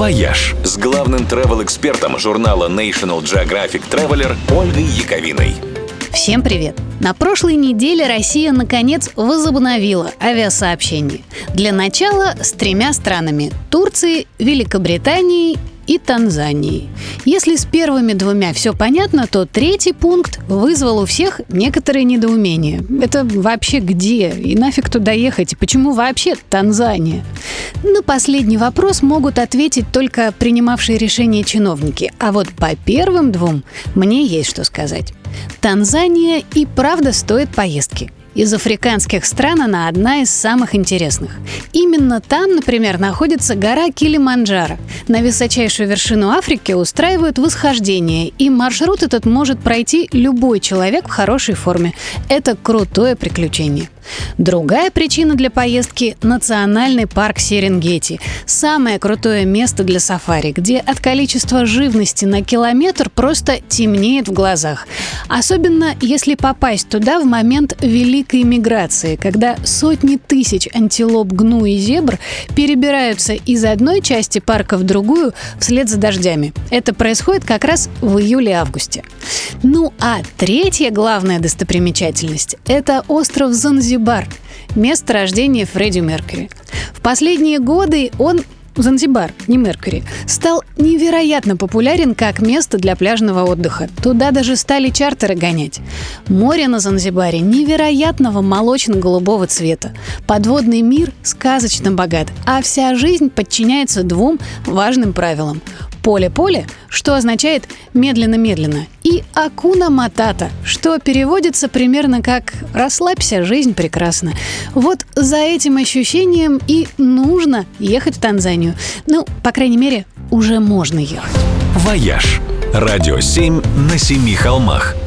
«Вояж» с главным travel-экспертом журнала National Geographic Traveler Ольгой Яковиной. Всем привет! На прошлой неделе Россия наконец возобновила авиасообщение. Для начала с тремя странами – Турцией, Великобританией и Танзанией. Если с первыми двумя все понятно, то третий пункт вызвал у всех некоторые недоумения. Это вообще где? И нафиг туда ехать? И почему вообще Танзания? На последний вопрос могут ответить только принимавшие решения чиновники. А вот по первым двум мне есть что сказать. Танзания и правда стоит поездки – из африканских стран она одна из самых интересных. Именно там, например, находится гора Килиманджаро. На высочайшую вершину Африки устраивают восхождение, и маршрут этот может пройти любой человек в хорошей форме. Это крутое приключение. Другая причина для поездки – национальный парк Серенгети. Самое крутое место для сафари, где от количества живности на километр просто темнеет в глазах. Особенно если попасть туда в момент великой миграции, когда сотни тысяч антилоп, гну и зебр перебираются из одной части парка в другую вслед за дождями. Это происходит как раз в июле-августе. Ну а третья главная достопримечательность – это остров Занзибар, место рождения Фредди Меркьюри. В последние годы он Занзибар, не Меркьюри, стал невероятно популярен как место для пляжного отдыха. Туда даже стали чартеры гонять. Море на Занзибаре невероятного молочно-голубого цвета. Подводный мир сказочно богат, а вся жизнь подчиняется двум важным правилам pole-pole, что означает медленно-медленно, и hakuna matata, что переводится примерно как «расслабься, жизнь прекрасна». Вот за этим ощущением и нужно ехать в Танзанию. Ну, по крайней мере, уже можно ехать. «Вояж» – радио 7 на семи холмах –